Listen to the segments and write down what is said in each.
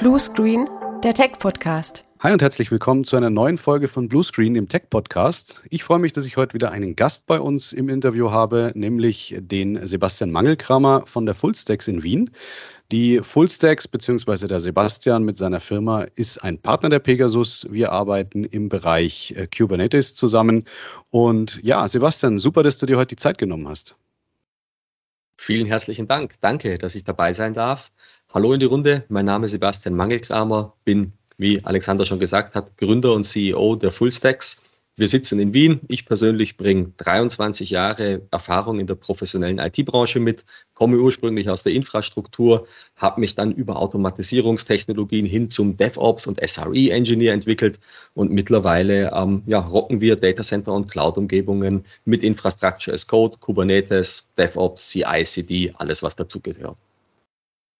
Blue Screen, der Tech-Podcast. Hi und herzlich willkommen zu einer neuen Folge von Bluescreen, dem Tech-Podcast. Ich freue mich, dass ich heute wieder einen Gast bei uns im Interview habe, nämlich den Sebastian Mangelkramer von der Fullstacks in Wien. Die Fullstacks bzw. der Sebastian mit seiner Firma ist ein Partner der Pegasus. Wir arbeiten im Bereich äh, Kubernetes zusammen. Und ja, Sebastian, super, dass du dir heute die Zeit genommen hast. Vielen herzlichen Dank. Danke, dass ich dabei sein darf. Hallo in die Runde. Mein Name ist Sebastian Mangelkramer, bin, wie Alexander schon gesagt hat, Gründer und CEO der Fullstacks. Wir sitzen in Wien. Ich persönlich bringe 23 Jahre Erfahrung in der professionellen IT-Branche mit, komme ursprünglich aus der Infrastruktur, habe mich dann über Automatisierungstechnologien hin zum DevOps und SRE-Engineer entwickelt und mittlerweile ähm, ja, rocken wir Datacenter und Cloud-Umgebungen mit Infrastructure as Code, Kubernetes, DevOps, CI/CD, alles was dazugehört.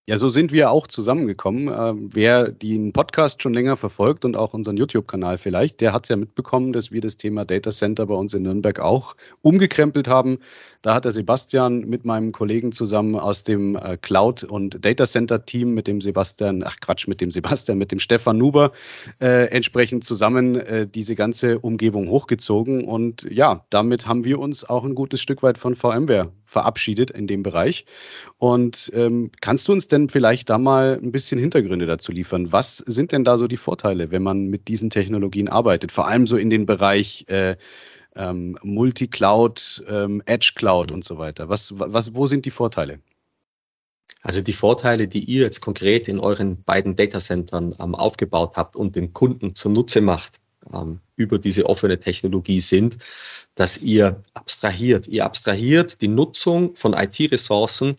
Ja, so sind wir auch zusammengekommen. Äh, wer den Podcast schon länger verfolgt und auch unseren YouTube-Kanal vielleicht, der hat ja mitbekommen, dass wir das Thema Data Center bei uns in Nürnberg auch umgekrempelt haben. Da hat der Sebastian mit meinem Kollegen zusammen aus dem äh, Cloud- und Data Center-Team mit dem Sebastian, ach Quatsch, mit dem Sebastian, mit dem Stefan Nuber äh, entsprechend zusammen äh, diese ganze Umgebung hochgezogen. Und ja, damit haben wir uns auch ein gutes Stück weit von VMware verabschiedet in dem Bereich. Und ähm, kannst du uns denn vielleicht da mal ein bisschen Hintergründe dazu liefern? Was sind denn da so die Vorteile, wenn man mit diesen Technologien arbeitet? Vor allem so in den Bereich äh, ähm, Multi-Cloud, ähm, Edge-Cloud und so weiter. Was, was, wo sind die Vorteile? Also die Vorteile, die ihr jetzt konkret in euren beiden Datacentern ähm, aufgebaut habt und den Kunden zunutze macht ähm, über diese offene Technologie sind, dass ihr abstrahiert. Ihr abstrahiert die Nutzung von IT-Ressourcen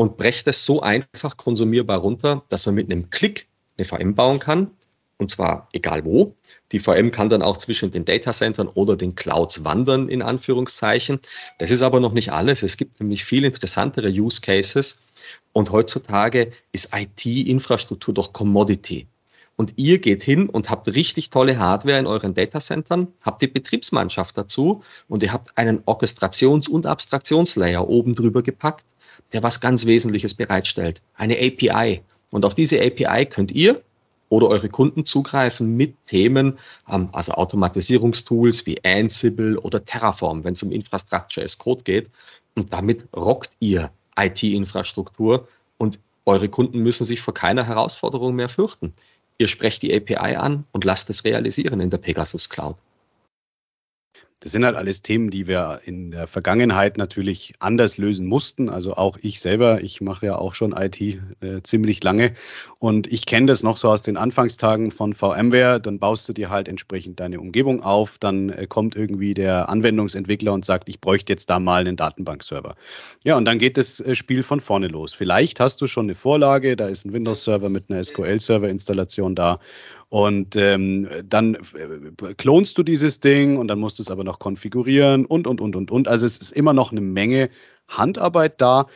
und brecht es so einfach konsumierbar runter, dass man mit einem Klick eine VM bauen kann. Und zwar egal wo. Die VM kann dann auch zwischen den Datacentern oder den Clouds wandern, in Anführungszeichen. Das ist aber noch nicht alles. Es gibt nämlich viel interessantere Use Cases. Und heutzutage ist IT-Infrastruktur doch Commodity. Und ihr geht hin und habt richtig tolle Hardware in euren Datacentern, habt die Betriebsmannschaft dazu und ihr habt einen Orchestrations- und Abstraktionslayer oben drüber gepackt, der was ganz Wesentliches bereitstellt. Eine API. Und auf diese API könnt ihr oder eure Kunden zugreifen mit Themen, ähm, also Automatisierungstools wie Ansible oder Terraform, wenn es um Infrastructure as Code geht. Und damit rockt ihr IT-Infrastruktur und eure Kunden müssen sich vor keiner Herausforderung mehr fürchten. Ihr sprecht die API an und lasst es realisieren in der Pegasus Cloud. Das sind halt alles Themen, die wir in der Vergangenheit natürlich anders lösen mussten. Also auch ich selber, ich mache ja auch schon IT äh, ziemlich lange und ich kenne das noch so aus den Anfangstagen von VMware. Dann baust du dir halt entsprechend deine Umgebung auf, dann äh, kommt irgendwie der Anwendungsentwickler und sagt, ich bräuchte jetzt da mal einen Datenbankserver. Ja, und dann geht das äh, Spiel von vorne los. Vielleicht hast du schon eine Vorlage, da ist ein Windows-Server mit einer SQL-Server-Installation da und ähm, dann äh, klonst du dieses Ding und dann musst du es aber noch konfigurieren und, und, und, und, und. Also es ist immer noch eine Menge Handarbeit da.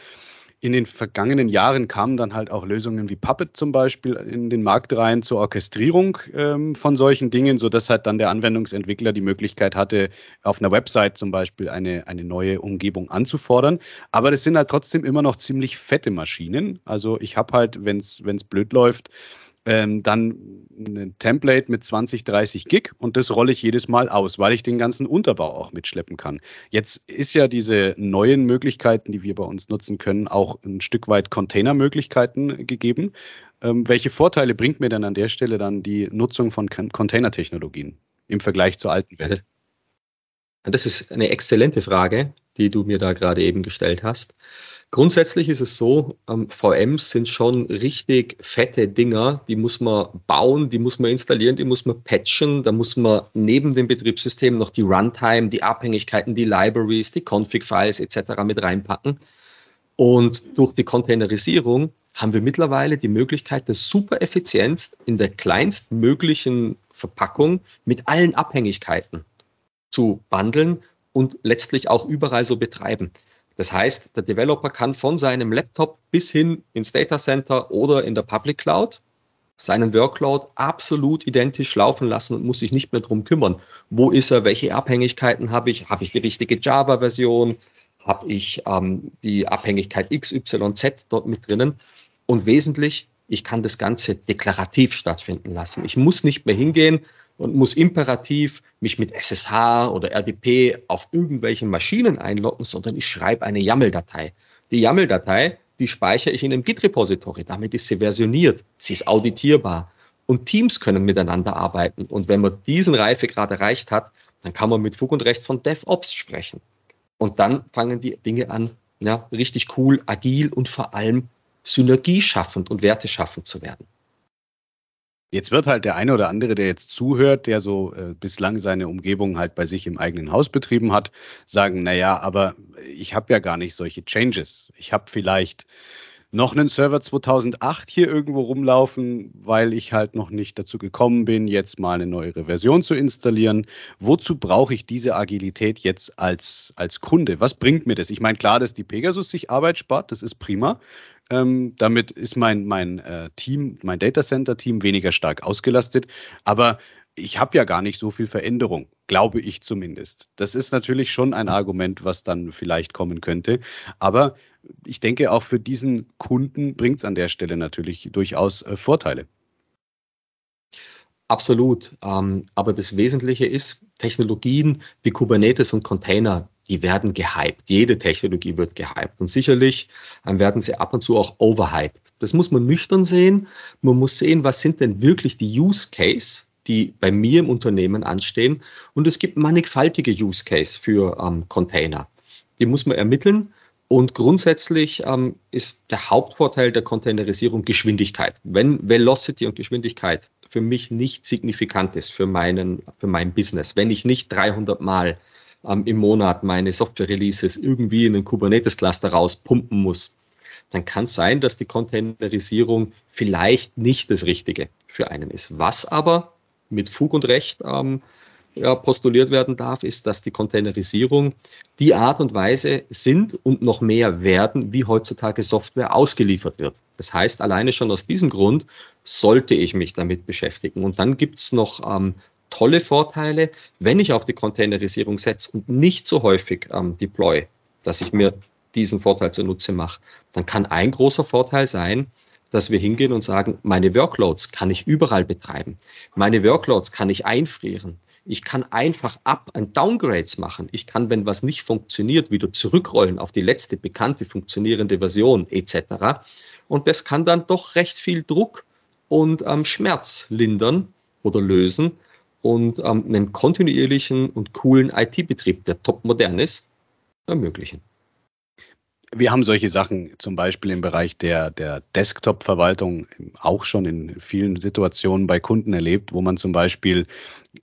In den vergangenen Jahren kamen dann halt auch Lösungen wie Puppet zum Beispiel in den Markt rein zur Orchestrierung ähm, von solchen Dingen, sodass halt dann der Anwendungsentwickler die Möglichkeit hatte, auf einer Website zum Beispiel eine, eine neue Umgebung anzufordern. Aber das sind halt trotzdem immer noch ziemlich fette Maschinen. Also ich habe halt, wenn es blöd läuft, ähm, dann ein Template mit 20, 30 Gig und das rolle ich jedes Mal aus, weil ich den ganzen Unterbau auch mitschleppen kann. Jetzt ist ja diese neuen Möglichkeiten, die wir bei uns nutzen können, auch ein Stück weit Containermöglichkeiten gegeben. Ähm, welche Vorteile bringt mir denn an der Stelle dann die Nutzung von Containertechnologien im Vergleich zur alten Welt? Das ist eine exzellente Frage, die du mir da gerade eben gestellt hast. Grundsätzlich ist es so, ähm, VMs sind schon richtig fette Dinger, die muss man bauen, die muss man installieren, die muss man patchen, da muss man neben dem Betriebssystem noch die Runtime, die Abhängigkeiten, die Libraries, die Config-Files etc. mit reinpacken. Und durch die Containerisierung haben wir mittlerweile die Möglichkeit, das super effizient in der kleinstmöglichen Verpackung mit allen Abhängigkeiten zu bundeln und letztlich auch überall so betreiben. Das heißt, der Developer kann von seinem Laptop bis hin ins Data Center oder in der Public Cloud seinen Workload absolut identisch laufen lassen und muss sich nicht mehr drum kümmern. Wo ist er? Welche Abhängigkeiten habe ich? Habe ich die richtige Java-Version? Habe ich ähm, die Abhängigkeit XYZ dort mit drinnen? Und wesentlich, Ich kann das Ganze deklarativ stattfinden lassen. Ich muss nicht mehr hingehen und muss imperativ mich mit SSH oder RDP auf irgendwelchen Maschinen einloggen, sondern ich schreibe eine YAML-Datei. Die YAML-Datei, die speichere ich in einem Git-Repository. Damit ist sie versioniert, sie ist auditierbar und Teams können miteinander arbeiten. Und wenn man diesen Reifegrad erreicht hat, dann kann man mit Fug und Recht von DevOps sprechen. Und dann fangen die Dinge an, ja, richtig cool, agil und vor allem synergieschaffend und werteschaffend zu werden. Jetzt wird halt der eine oder andere, der jetzt zuhört, der so äh, bislang seine Umgebung halt bei sich im eigenen Haus betrieben hat, sagen, naja, aber ich habe ja gar nicht solche Changes. Ich habe vielleicht noch einen Server 2008 hier irgendwo rumlaufen, weil ich halt noch nicht dazu gekommen bin, jetzt mal eine neuere Version zu installieren. Wozu brauche ich diese Agilität jetzt als, als Kunde? Was bringt mir das? Ich meine, klar, dass die Pegasus sich Arbeit spart, das ist prima. Ähm, damit ist mein, mein äh, Team, mein Data Center Team weniger stark ausgelastet. Aber ich habe ja gar nicht so viel Veränderung, glaube ich zumindest. Das ist natürlich schon ein Argument, was dann vielleicht kommen könnte. Aber ich denke, auch für diesen Kunden bringt es an der Stelle natürlich durchaus äh, Vorteile. Absolut. Ähm, aber das Wesentliche ist, Technologien wie Kubernetes und Container, die werden gehypt. Jede Technologie wird gehypt. Und sicherlich ähm, werden sie ab und zu auch overhyped. Das muss man nüchtern sehen. Man muss sehen, was sind denn wirklich die Use Case, die bei mir im Unternehmen anstehen. Und es gibt mannigfaltige Use Case für ähm, Container. Die muss man ermitteln und grundsätzlich ähm, ist der Hauptvorteil der Containerisierung Geschwindigkeit. Wenn Velocity und Geschwindigkeit für mich nicht signifikant ist für, meinen, für mein Business, wenn ich nicht 300 Mal ähm, im Monat meine Software-Releases irgendwie in einen Kubernetes-Cluster rauspumpen muss, dann kann es sein, dass die Containerisierung vielleicht nicht das Richtige für einen ist. Was aber mit Fug und Recht ähm, ja, postuliert werden darf, ist, dass die Containerisierung die Art und Weise sind und noch mehr werden, wie heutzutage Software ausgeliefert wird. Das heißt, alleine schon aus diesem Grund sollte ich mich damit beschäftigen. Und dann gibt es noch ähm, tolle Vorteile, wenn ich auf die Containerisierung setze und nicht so häufig ähm, deploy, dass ich mir diesen Vorteil zunutze mache. Dann kann ein großer Vorteil sein, dass wir hingehen und sagen, meine Workloads kann ich überall betreiben. Meine Workloads kann ich einfrieren. Ich kann einfach Up- und Downgrades machen. Ich kann, wenn was nicht funktioniert, wieder zurückrollen auf die letzte bekannte funktionierende Version etc. Und das kann dann doch recht viel Druck und ähm, Schmerz lindern oder lösen und ähm, einen kontinuierlichen und coolen IT-Betrieb, der top modern ist, ermöglichen wir haben solche Sachen zum Beispiel im Bereich der, der Desktop-Verwaltung auch schon in vielen Situationen bei Kunden erlebt, wo man zum Beispiel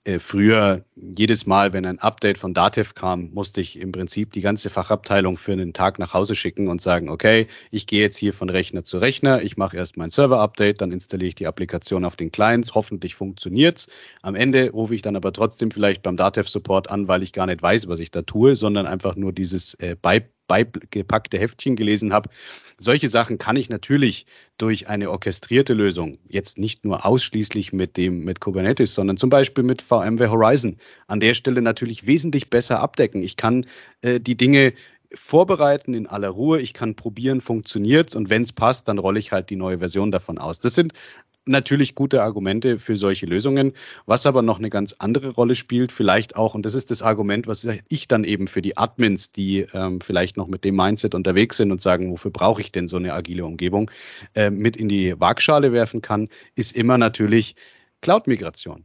äh, früher jedes Mal, wenn ein Update von Dativ kam, musste ich im Prinzip die ganze Fachabteilung für einen Tag nach Hause schicken und sagen, okay, ich gehe jetzt hier von Rechner zu Rechner, ich mache erst mein Server-Update, dann installiere ich die Applikation auf den Clients, hoffentlich funktioniert's. Am Ende rufe ich dann aber trotzdem vielleicht beim Dativ-Support an, weil ich gar nicht weiß, was ich da tue, sondern einfach nur dieses äh, bei beigepackte Heftchen gelesen habe. Solche Sachen kann ich natürlich durch eine orchestrierte Lösung, jetzt nicht nur ausschließlich mit dem mit Kubernetes, sondern zum Beispiel mit VMware Horizon an der Stelle natürlich wesentlich besser abdecken. Ich kann äh, die Dinge vorbereiten in aller Ruhe. Ich kann probieren, funktioniert und wenn es passt, dann rolle ich halt die neue Version davon aus. Das sind natürlich gute Argumente für solche Lösungen. Was aber noch eine ganz andere Rolle spielt, vielleicht auch, und das ist das Argument, was ich dann eben für die Admins, die ähm, vielleicht noch mit dem Mindset unterwegs sind und sagen, wofür brauche ich denn so eine agile Umgebung, äh, mit in die Waagschale werfen kann, ist immer natürlich Cloud-Migration.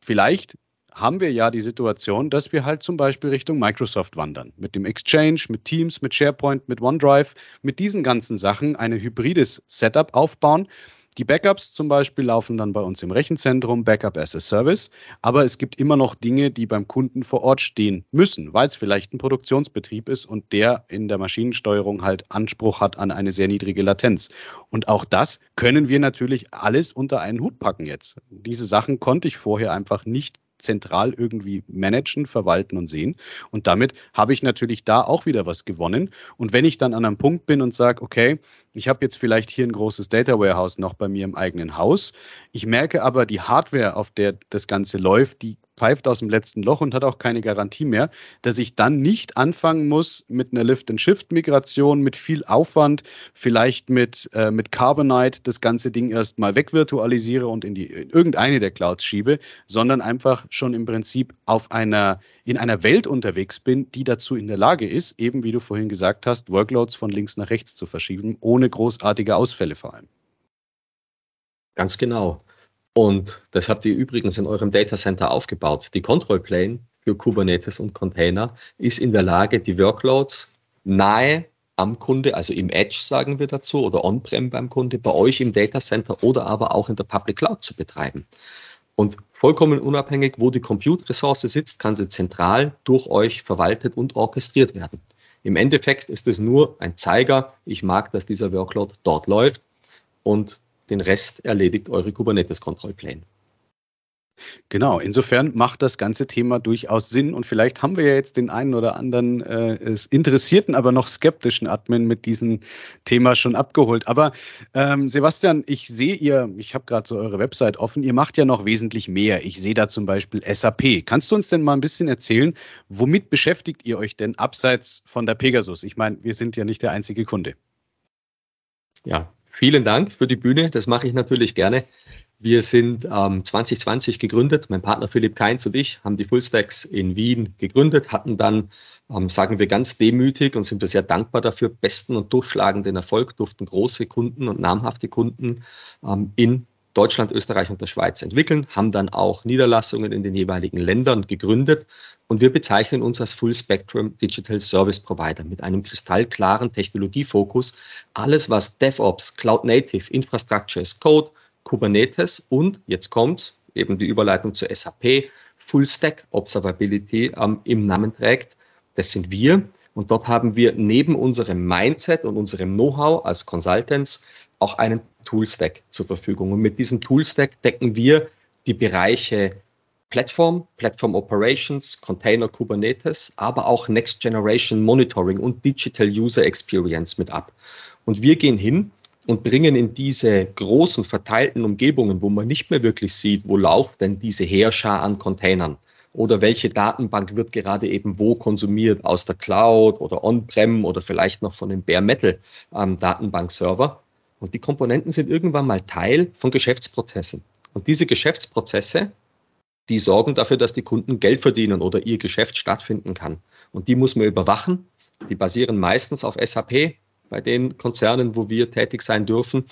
Vielleicht haben wir ja die Situation, dass wir halt zum Beispiel Richtung Microsoft wandern. Mit dem Exchange, mit Teams, mit SharePoint, mit OneDrive, mit diesen ganzen Sachen ein hybrides Setup aufbauen, die Backups zum Beispiel laufen dann bei uns im Rechenzentrum, Backup as a Service, aber es gibt immer noch Dinge, die beim Kunden vor Ort stehen müssen, weil es vielleicht ein Produktionsbetrieb ist und der in der Maschinensteuerung halt Anspruch hat an eine sehr niedrige Latenz. Und auch das können wir natürlich alles unter einen Hut packen jetzt. Diese Sachen konnte ich vorher einfach nicht zentral irgendwie managen, verwalten und sehen. Und damit habe ich natürlich da auch wieder was gewonnen. Und wenn ich dann an einem Punkt bin und sage, okay, ich habe jetzt vielleicht hier ein großes Data Warehouse noch bei mir im eigenen Haus, ich merke aber, die Hardware, auf der das Ganze läuft, die pfeift aus dem letzten Loch und hat auch keine Garantie mehr, dass ich dann nicht anfangen muss mit einer Lift-and-Shift-Migration, mit viel Aufwand, vielleicht mit, äh, mit Carbonite das ganze Ding erstmal wegvirtualisiere und in, die, in irgendeine der Clouds schiebe, sondern einfach schon im Prinzip auf einer, in einer Welt unterwegs bin, die dazu in der Lage ist, eben wie du vorhin gesagt hast, Workloads von links nach rechts zu verschieben, ohne großartige Ausfälle vor allem. Ganz genau. Und das habt ihr übrigens in eurem Data Center aufgebaut. Die Control Plane für Kubernetes und Container ist in der Lage, die Workloads nahe am Kunde, also im Edge sagen wir dazu, oder on-prem beim Kunde, bei euch im Data Center oder aber auch in der Public Cloud zu betreiben. Und vollkommen unabhängig, wo die Compute-Ressource sitzt, kann sie zentral durch euch verwaltet und orchestriert werden. Im Endeffekt ist es nur ein Zeiger, ich mag, dass dieser Workload dort läuft und den Rest erledigt eure Kubernetes-Kontrollplane. Genau, insofern macht das ganze Thema durchaus Sinn und vielleicht haben wir ja jetzt den einen oder anderen äh, interessierten, aber noch skeptischen Admin mit diesem Thema schon abgeholt. Aber ähm, Sebastian, ich sehe ihr, ich habe gerade so eure Website offen, ihr macht ja noch wesentlich mehr. Ich sehe da zum Beispiel SAP. Kannst du uns denn mal ein bisschen erzählen, womit beschäftigt ihr euch denn abseits von der Pegasus? Ich meine, wir sind ja nicht der einzige Kunde. Ja, Vielen Dank für die Bühne. Das mache ich natürlich gerne. Wir sind ähm, 2020 gegründet. Mein Partner Philipp Keins und ich haben die Fullstacks in Wien gegründet, hatten dann, ähm, sagen wir ganz demütig und sind wir sehr dankbar dafür, besten und durchschlagenden Erfolg, durften große Kunden und namhafte Kunden ähm, in Deutschland, Österreich und der Schweiz entwickeln, haben dann auch Niederlassungen in den jeweiligen Ländern gegründet und wir bezeichnen uns als Full Spectrum Digital Service Provider mit einem kristallklaren Technologiefokus. Alles, was DevOps, Cloud Native, Infrastructure as Code, Kubernetes und jetzt kommt eben die Überleitung zur SAP, Full Stack Observability ähm, im Namen trägt. Das sind wir. Und dort haben wir neben unserem Mindset und unserem Know-how als Consultants auch einen Toolstack zur Verfügung. Und mit diesem Toolstack decken wir die Bereiche Plattform, Platform Operations, Container Kubernetes, aber auch Next Generation Monitoring und Digital User Experience mit ab. Und wir gehen hin und bringen in diese großen verteilten Umgebungen, wo man nicht mehr wirklich sieht, wo lauft denn diese Heerschar an Containern oder welche Datenbank wird gerade eben wo konsumiert, aus der Cloud oder On-Prem oder vielleicht noch von dem Bare Metal ähm, Datenbankserver, und die Komponenten sind irgendwann mal Teil von Geschäftsprozessen. Und diese Geschäftsprozesse, die sorgen dafür, dass die Kunden Geld verdienen oder ihr Geschäft stattfinden kann. Und die muss man überwachen. Die basieren meistens auf SAP bei den Konzernen, wo wir tätig sein dürfen.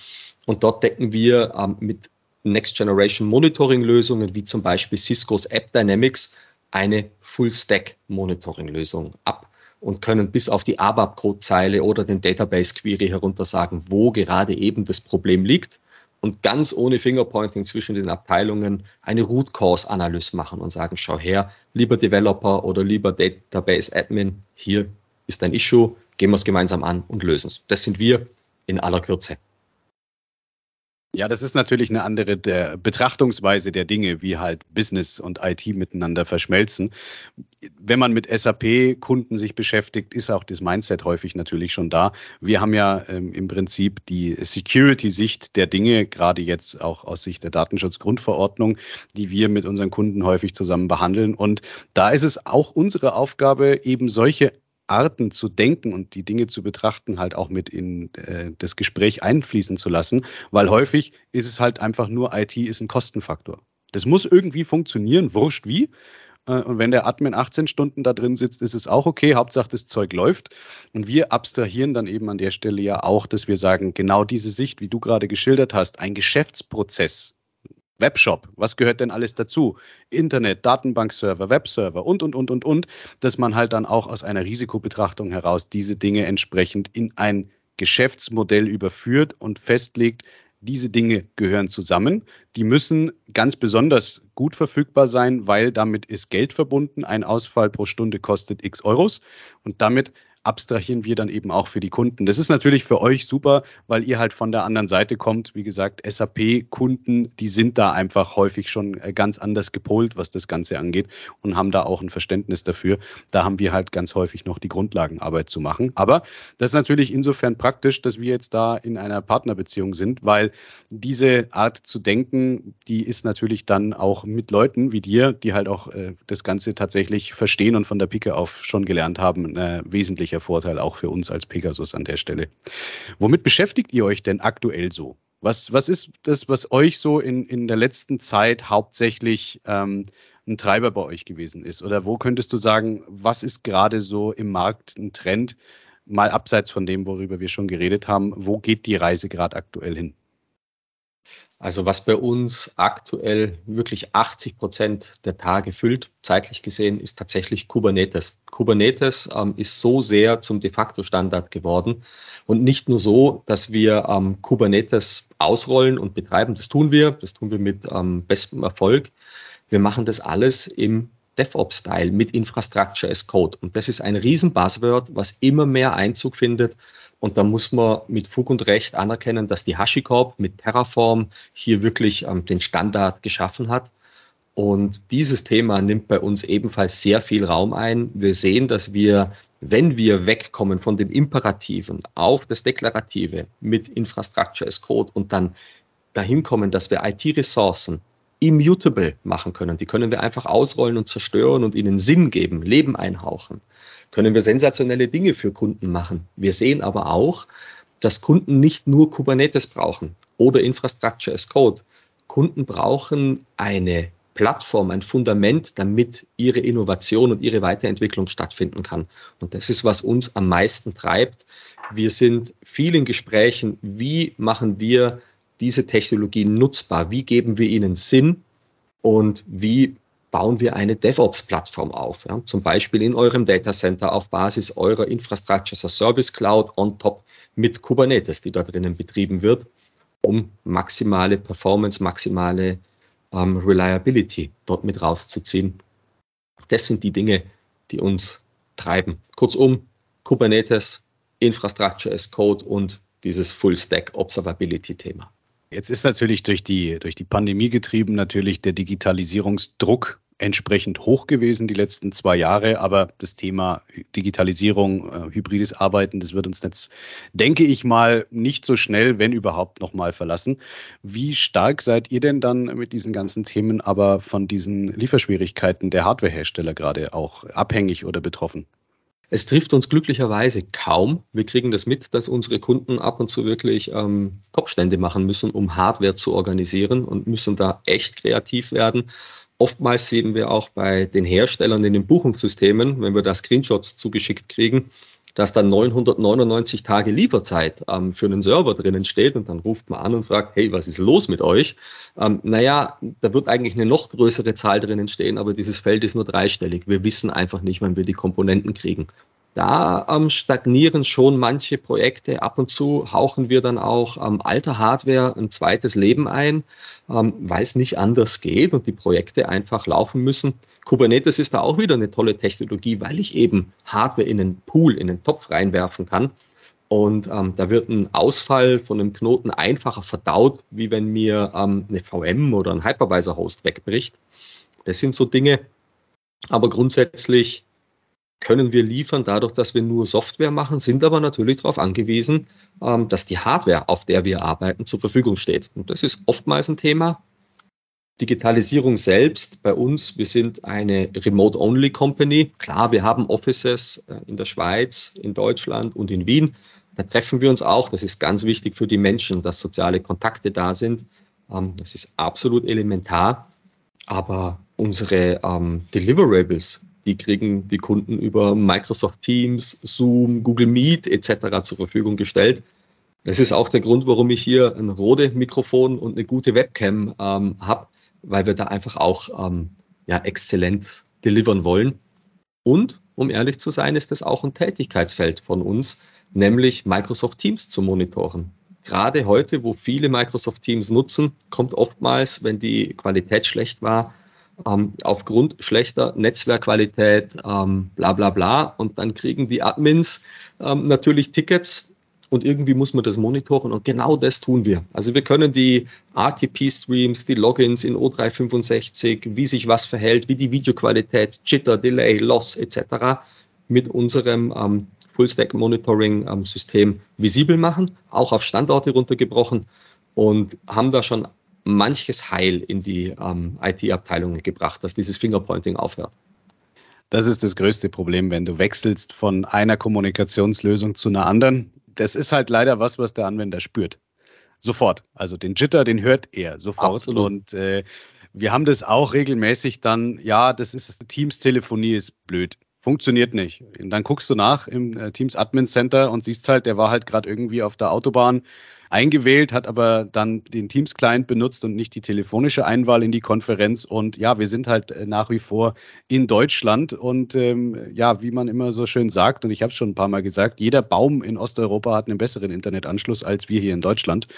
Und dort decken wir ähm, mit Next Generation Monitoring Lösungen wie zum Beispiel Cisco's App Dynamics eine Full Stack Monitoring Lösung ab und können bis auf die ABAP-Codezeile oder den Database-Query heruntersagen, wo gerade eben das Problem liegt und ganz ohne Fingerpointing zwischen den Abteilungen eine Root Cause Analyse machen und sagen, schau her, lieber Developer oder lieber Database Admin, hier ist ein Issue, gehen wir es gemeinsam an und lösen es. Das sind wir in aller Kürze. Ja, das ist natürlich eine andere der Betrachtungsweise der Dinge, wie halt Business und IT miteinander verschmelzen. Wenn man mit SAP-Kunden sich beschäftigt, ist auch das Mindset häufig natürlich schon da. Wir haben ja ähm, im Prinzip die Security-Sicht der Dinge, gerade jetzt auch aus Sicht der Datenschutzgrundverordnung, die wir mit unseren Kunden häufig zusammen behandeln. Und da ist es auch unsere Aufgabe, eben solche Arten zu denken und die Dinge zu betrachten, halt auch mit in äh, das Gespräch einfließen zu lassen, weil häufig ist es halt einfach nur, IT ist ein Kostenfaktor. Das muss irgendwie funktionieren, wurscht wie. Äh, und wenn der Admin 18 Stunden da drin sitzt, ist es auch okay. Hauptsache, das Zeug läuft. Und wir abstrahieren dann eben an der Stelle ja auch, dass wir sagen, genau diese Sicht, wie du gerade geschildert hast, ein Geschäftsprozess Webshop, was gehört denn alles dazu? Internet, Datenbankserver, Webserver und, und, und, und, und, dass man halt dann auch aus einer Risikobetrachtung heraus diese Dinge entsprechend in ein Geschäftsmodell überführt und festlegt, diese Dinge gehören zusammen. Die müssen ganz besonders gut verfügbar sein, weil damit ist Geld verbunden. Ein Ausfall pro Stunde kostet x Euros und damit abstrahieren wir dann eben auch für die Kunden. Das ist natürlich für euch super, weil ihr halt von der anderen Seite kommt. Wie gesagt, SAP-Kunden, die sind da einfach häufig schon äh, ganz anders gepolt, was das Ganze angeht und haben da auch ein Verständnis dafür. Da haben wir halt ganz häufig noch die Grundlagenarbeit zu machen. Aber das ist natürlich insofern praktisch, dass wir jetzt da in einer Partnerbeziehung sind, weil diese Art zu denken, die ist natürlich dann auch mit Leuten wie dir, die halt auch äh, das Ganze tatsächlich verstehen und von der Pike auf schon gelernt haben, äh, wesentlicher Vorteil auch für uns als Pegasus an der Stelle. Womit beschäftigt ihr euch denn aktuell so? Was, was ist das, was euch so in, in der letzten Zeit hauptsächlich ähm, ein Treiber bei euch gewesen ist? Oder wo könntest du sagen, was ist gerade so im Markt ein Trend, mal abseits von dem, worüber wir schon geredet haben? Wo geht die Reise gerade aktuell hin? Also was bei uns aktuell wirklich 80 Prozent der Tage füllt, zeitlich gesehen, ist tatsächlich Kubernetes. Kubernetes ähm, ist so sehr zum de facto Standard geworden und nicht nur so, dass wir ähm, Kubernetes ausrollen und betreiben. Das tun wir, das tun wir mit ähm, bestem Erfolg. Wir machen das alles im DevOps-Style mit Infrastructure as Code. Und das ist ein riesen Buzzword, was immer mehr Einzug findet und da muss man mit Fug und Recht anerkennen, dass die HashiCorp mit Terraform hier wirklich ähm, den Standard geschaffen hat. Und dieses Thema nimmt bei uns ebenfalls sehr viel Raum ein. Wir sehen, dass wir, wenn wir wegkommen von dem Imperativen auf das Deklarative mit Infrastructure as Code und dann dahin kommen, dass wir IT-Ressourcen immutable machen können. Die können wir einfach ausrollen und zerstören und ihnen Sinn geben, Leben einhauchen können wir sensationelle Dinge für Kunden machen. Wir sehen aber auch, dass Kunden nicht nur Kubernetes brauchen oder Infrastructure as Code. Kunden brauchen eine Plattform, ein Fundament, damit ihre Innovation und ihre Weiterentwicklung stattfinden kann. Und das ist, was uns am meisten treibt. Wir sind viel in Gesprächen, wie machen wir diese Technologien nutzbar, wie geben wir ihnen Sinn und wie bauen wir eine DevOps-Plattform auf. Ja? Zum Beispiel in eurem Datacenter auf Basis eurer Infrastructure as a Service Cloud on top mit Kubernetes, die da drinnen betrieben wird, um maximale Performance, maximale ähm, Reliability dort mit rauszuziehen. Das sind die Dinge, die uns treiben. Kurzum, Kubernetes, Infrastructure as Code und dieses Full-Stack Observability-Thema. Jetzt ist natürlich durch die, durch die Pandemie getrieben natürlich der Digitalisierungsdruck entsprechend hoch gewesen die letzten zwei Jahre. Aber das Thema Digitalisierung, äh, hybrides Arbeiten, das wird uns jetzt, denke ich mal, nicht so schnell, wenn überhaupt, nochmal verlassen. Wie stark seid ihr denn dann mit diesen ganzen Themen aber von diesen Lieferschwierigkeiten der Hardwarehersteller gerade auch abhängig oder betroffen? Es trifft uns glücklicherweise kaum. Wir kriegen das mit, dass unsere Kunden ab und zu wirklich ähm, Kopfstände machen müssen, um Hardware zu organisieren und müssen da echt kreativ werden. Oftmals sehen wir auch bei den Herstellern in den Buchungssystemen, wenn wir da Screenshots zugeschickt kriegen, dass dann 999 Tage Lieferzeit ähm, für einen Server drinnen steht und dann ruft man an und fragt, hey, was ist los mit euch? Ähm, naja, da wird eigentlich eine noch größere Zahl drinnen stehen, aber dieses Feld ist nur dreistellig. Wir wissen einfach nicht, wann wir die Komponenten kriegen. Da ähm, stagnieren schon manche Projekte. Ab und zu hauchen wir dann auch ähm, alter Hardware ein zweites Leben ein, ähm, weil es nicht anders geht und die Projekte einfach laufen müssen. Kubernetes ist da auch wieder eine tolle Technologie, weil ich eben Hardware in einen Pool, in einen Topf reinwerfen kann. Und ähm, da wird ein Ausfall von einem Knoten einfacher verdaut, wie wenn mir ähm, eine VM oder ein Hypervisor-Host wegbricht. Das sind so Dinge. Aber grundsätzlich können wir liefern, dadurch, dass wir nur Software machen, sind aber natürlich darauf angewiesen, ähm, dass die Hardware, auf der wir arbeiten, zur Verfügung steht. Und das ist oftmals ein Thema. Digitalisierung selbst bei uns, wir sind eine Remote-Only-Company. Klar, wir haben Offices äh, in der Schweiz, in Deutschland und in Wien. Da treffen wir uns auch. Das ist ganz wichtig für die Menschen, dass soziale Kontakte da sind. Ähm, das ist absolut elementar. Aber unsere ähm, Deliverables, die kriegen die Kunden über Microsoft Teams, Zoom, Google Meet etc. zur Verfügung gestellt. Das ist auch der Grund, warum ich hier ein Rode-Mikrofon und eine gute Webcam ähm, habe, weil wir da einfach auch ähm, ja, exzellent delivern wollen. Und um ehrlich zu sein, ist das auch ein Tätigkeitsfeld von uns, nämlich Microsoft Teams zu monitoren. Gerade heute, wo viele Microsoft Teams nutzen, kommt oftmals, wenn die Qualität schlecht war, ähm, aufgrund schlechter Netzwerkqualität, ähm, bla bla bla. Und dann kriegen die Admins ähm, natürlich Tickets und irgendwie muss man das monitoren und genau das tun wir. Also wir können die RTP-Streams, die Logins in O365, wie sich was verhält, wie die Videoqualität, Jitter, Delay, Loss etc. mit unserem ähm, Full-Stack-Monitoring-System ähm, visibel machen, auch auf Standorte runtergebrochen und haben da schon manches Heil in die ähm, IT-Abteilungen gebracht, dass dieses Fingerpointing aufhört. Das ist das größte Problem, wenn du wechselst von einer Kommunikationslösung zu einer anderen. Das ist halt leider was, was der Anwender spürt. Sofort. Also den Jitter, den hört er sofort. Absolut. Und äh, wir haben das auch regelmäßig dann, ja, das ist Teams-Telefonie ist blöd. Funktioniert nicht. Und dann guckst du nach im äh, Teams Admin Center und siehst halt, der war halt gerade irgendwie auf der Autobahn eingewählt, hat aber dann den Teams-Client benutzt und nicht die telefonische Einwahl in die Konferenz. Und ja, wir sind halt äh, nach wie vor in Deutschland. Und ähm, ja, wie man immer so schön sagt, und ich habe es schon ein paar Mal gesagt, jeder Baum in Osteuropa hat einen besseren Internetanschluss als wir hier in Deutschland.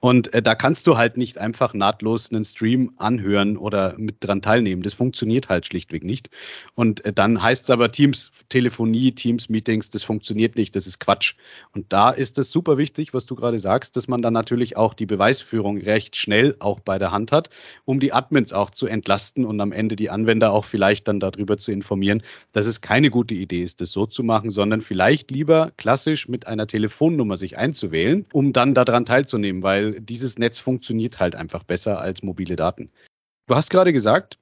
Und äh, da kannst du halt nicht einfach nahtlos einen Stream anhören oder mit dran teilnehmen. Das funktioniert halt schlichtweg nicht. Und äh, dann heißt es aber Teams Telefonie, Teams Meetings, das funktioniert nicht, das ist Quatsch. Und da ist es super wichtig, was du gerade sagst, dass dass man dann natürlich auch die Beweisführung recht schnell auch bei der Hand hat, um die Admins auch zu entlasten und am Ende die Anwender auch vielleicht dann darüber zu informieren, dass es keine gute Idee ist, das so zu machen, sondern vielleicht lieber klassisch mit einer Telefonnummer sich einzuwählen, um dann daran teilzunehmen, weil dieses Netz funktioniert halt einfach besser als mobile Daten. Du hast gerade gesagt,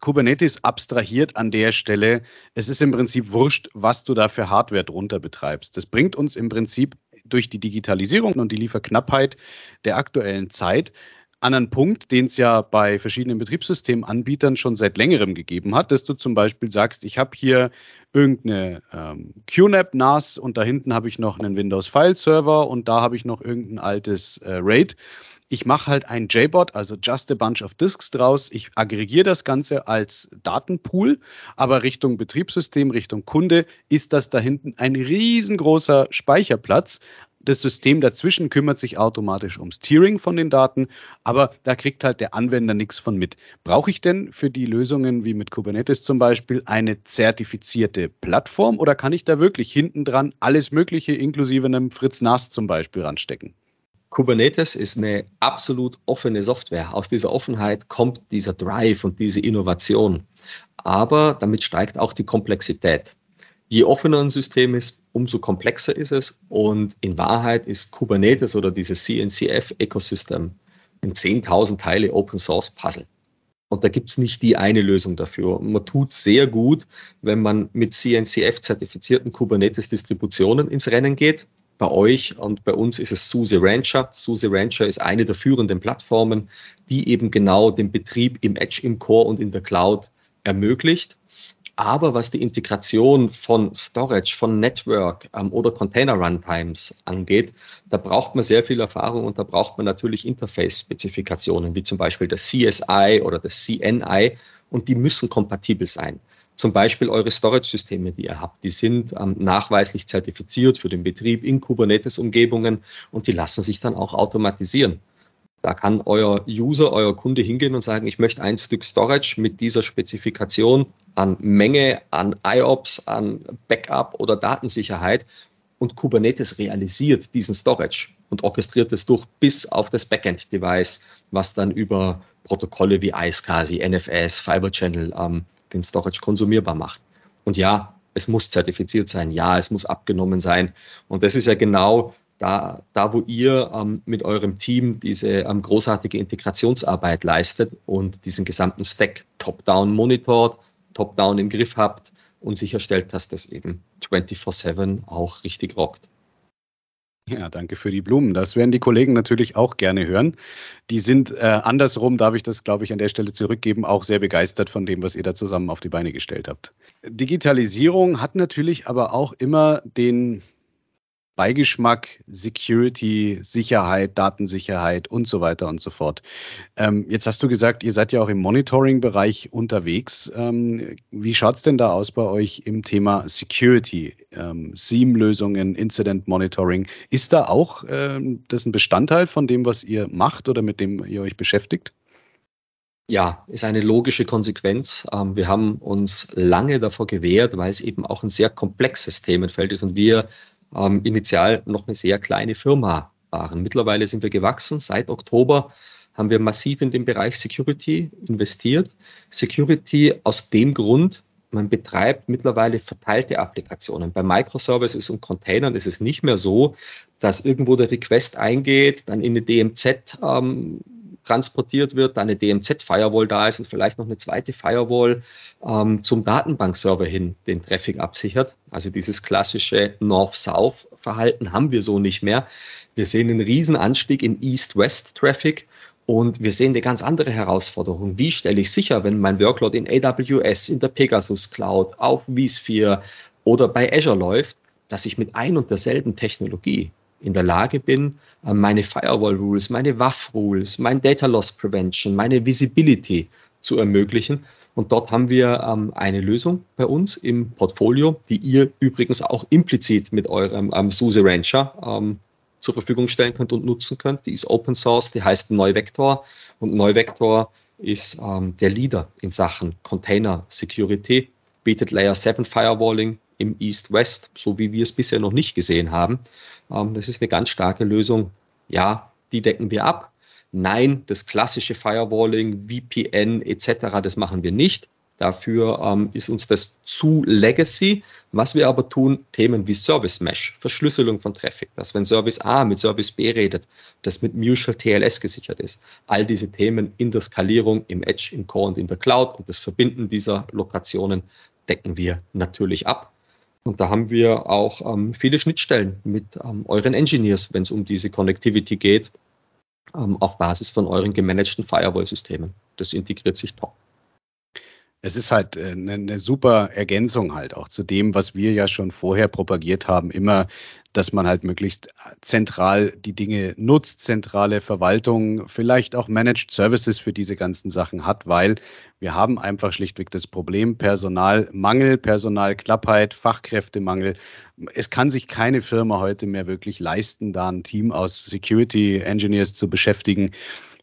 Kubernetes abstrahiert an der Stelle, es ist im Prinzip wurscht, was du da für Hardware drunter betreibst. Das bringt uns im Prinzip durch die Digitalisierung und die Lieferknappheit der aktuellen Zeit an einen Punkt, den es ja bei verschiedenen Betriebssystemanbietern schon seit längerem gegeben hat, dass du zum Beispiel sagst, ich habe hier irgendeine ähm, QNAP NAS und da hinten habe ich noch einen Windows File Server und da habe ich noch irgendein altes äh, RAID ich mache halt ein JBot, also Just a Bunch of Disks draus. Ich aggregiere das Ganze als Datenpool, aber Richtung Betriebssystem, Richtung Kunde ist das da hinten ein riesengroßer Speicherplatz. Das System dazwischen kümmert sich automatisch ums Tiering von den Daten, aber da kriegt halt der Anwender nichts von mit. Brauche ich denn für die Lösungen wie mit Kubernetes zum Beispiel eine zertifizierte Plattform oder kann ich da wirklich hinten dran alles Mögliche inklusive einem Fritz NAS zum Beispiel ranstecken? Kubernetes ist eine absolut offene Software. Aus dieser Offenheit kommt dieser Drive und diese Innovation. Aber damit steigt auch die Komplexität. Je offener ein System ist, umso komplexer ist es. Und in Wahrheit ist Kubernetes oder dieses CNCF-Ökosystem ein 10.000 Teile Open Source Puzzle. Und da gibt es nicht die eine Lösung dafür. man tut sehr gut, wenn man mit CNCF zertifizierten Kubernetes-Distributionen ins Rennen geht bei euch und bei uns ist es SUSE Rancher. SUSE Rancher ist eine der führenden Plattformen, die eben genau den Betrieb im Edge, im Core und in der Cloud ermöglicht. Aber was die Integration von Storage, von Network ähm, oder Container Runtimes angeht, da braucht man sehr viel Erfahrung und da braucht man natürlich Interface-Spezifikationen, wie zum Beispiel das CSI oder das CNI und die müssen kompatibel sein. Zum Beispiel eure Storage-Systeme, die ihr habt, die sind ähm, nachweislich zertifiziert für den Betrieb in Kubernetes-Umgebungen und die lassen sich dann auch automatisieren. Da kann euer User, euer Kunde hingehen und sagen, ich möchte ein Stück Storage mit dieser Spezifikation an Menge, an IOPS, an Backup oder Datensicherheit. Und Kubernetes realisiert diesen Storage und orchestriert es durch bis auf das Backend-Device, was dann über Protokolle wie iSCSI, NFS, Fiber Channel ähm, den Storage konsumierbar macht. Und ja, es muss zertifiziert sein, ja, es muss abgenommen sein. Und das ist ja genau da, da wo ihr ähm, mit eurem Team diese ähm, großartige Integrationsarbeit leistet und diesen gesamten Stack top-down monitort, top-down im Griff habt und sicherstellt, dass das eben 24-7 auch richtig rockt. Ja, danke für die Blumen. Das werden die Kollegen natürlich auch gerne hören. Die sind äh, andersrum, darf ich das, glaube ich, an der Stelle zurückgeben, auch sehr begeistert von dem, was ihr da zusammen auf die Beine gestellt habt. Digitalisierung hat natürlich aber auch immer den Beigeschmack, Security, Sicherheit, Datensicherheit und so weiter und so fort. Ähm, jetzt hast du gesagt, ihr seid ja auch im Monitoring-Bereich unterwegs. Ähm, wie schaut es denn da aus bei euch im Thema Security, ähm, SIEM-Lösungen, Incident Monitoring? Ist da auch ähm, das ein Bestandteil von dem, was ihr macht oder mit dem ihr euch beschäftigt? Ja, ist eine logische Konsequenz. Ähm, wir haben uns lange davor gewehrt, weil es eben auch ein sehr komplexes Themenfeld ist und wir ähm, initial noch eine sehr kleine Firma waren. Mittlerweile sind wir gewachsen. Seit Oktober haben wir massiv in den Bereich Security investiert. Security aus dem Grund, man betreibt mittlerweile verteilte Applikationen. Bei Microservices und Containern ist es nicht mehr so, dass irgendwo der Request eingeht, dann in eine DMZ ähm, transportiert wird, dann eine DMZ-Firewall da ist und vielleicht noch eine zweite Firewall ähm, zum Datenbankserver hin den Traffic absichert. Also dieses klassische North-South-Verhalten haben wir so nicht mehr. Wir sehen einen riesen Anstieg in East-West-Traffic und wir sehen eine ganz andere Herausforderung. Wie stelle ich sicher, wenn mein Workload in AWS, in der Pegasus Cloud, auf vSphere oder bei Azure läuft, dass ich mit ein und derselben Technologie in der Lage bin, äh, meine Firewall Rules, meine WAF Rules, mein Data Loss Prevention, meine Visibility zu ermöglichen. Und dort haben wir ähm, eine Lösung bei uns im Portfolio, die ihr übrigens auch implizit mit eurem ähm, SUSE Rancher ähm, zur Verfügung stellen könnt und nutzen könnt. Die ist Open Source, die heißt Neuvector und Neuvector ist ähm, der Leader in Sachen Container Security, bietet Layer 7 Firewalling im East-West, so wie wir es bisher noch nicht gesehen haben. Ähm, das ist eine ganz starke Lösung. Ja, die decken wir ab. Nein, das klassische Firewalling, VPN etc., das machen wir nicht. Dafür ähm, ist uns das zu Legacy. Was wir aber tun, Themen wie Service Mesh, Verschlüsselung von Traffic, dass wenn Service A mit Service B redet, das mit Mutual TLS gesichert ist. All diese Themen in der Skalierung, im Edge, im Core und in der Cloud und das Verbinden dieser Lokationen decken wir natürlich ab. Und da haben wir auch ähm, viele Schnittstellen mit ähm, euren Engineers, wenn es um diese Connectivity geht, ähm, auf Basis von euren gemanagten Firewall-Systemen. Das integriert sich top es ist halt eine, äh, eine, super Ergänzung halt auch zu dem, was wir ja schon vorher propagiert haben, immer, dass man halt möglichst zentral die Dinge nutzt, zentrale Verwaltung, vielleicht auch Managed Services für diese ganzen Sachen hat, weil wir haben einfach schlichtweg das Problem Personalmangel, Personalknappheit, Fachkräftemangel. Es kann sich keine Firma heute mehr wirklich leisten, da ein Team aus Security Engineers zu beschäftigen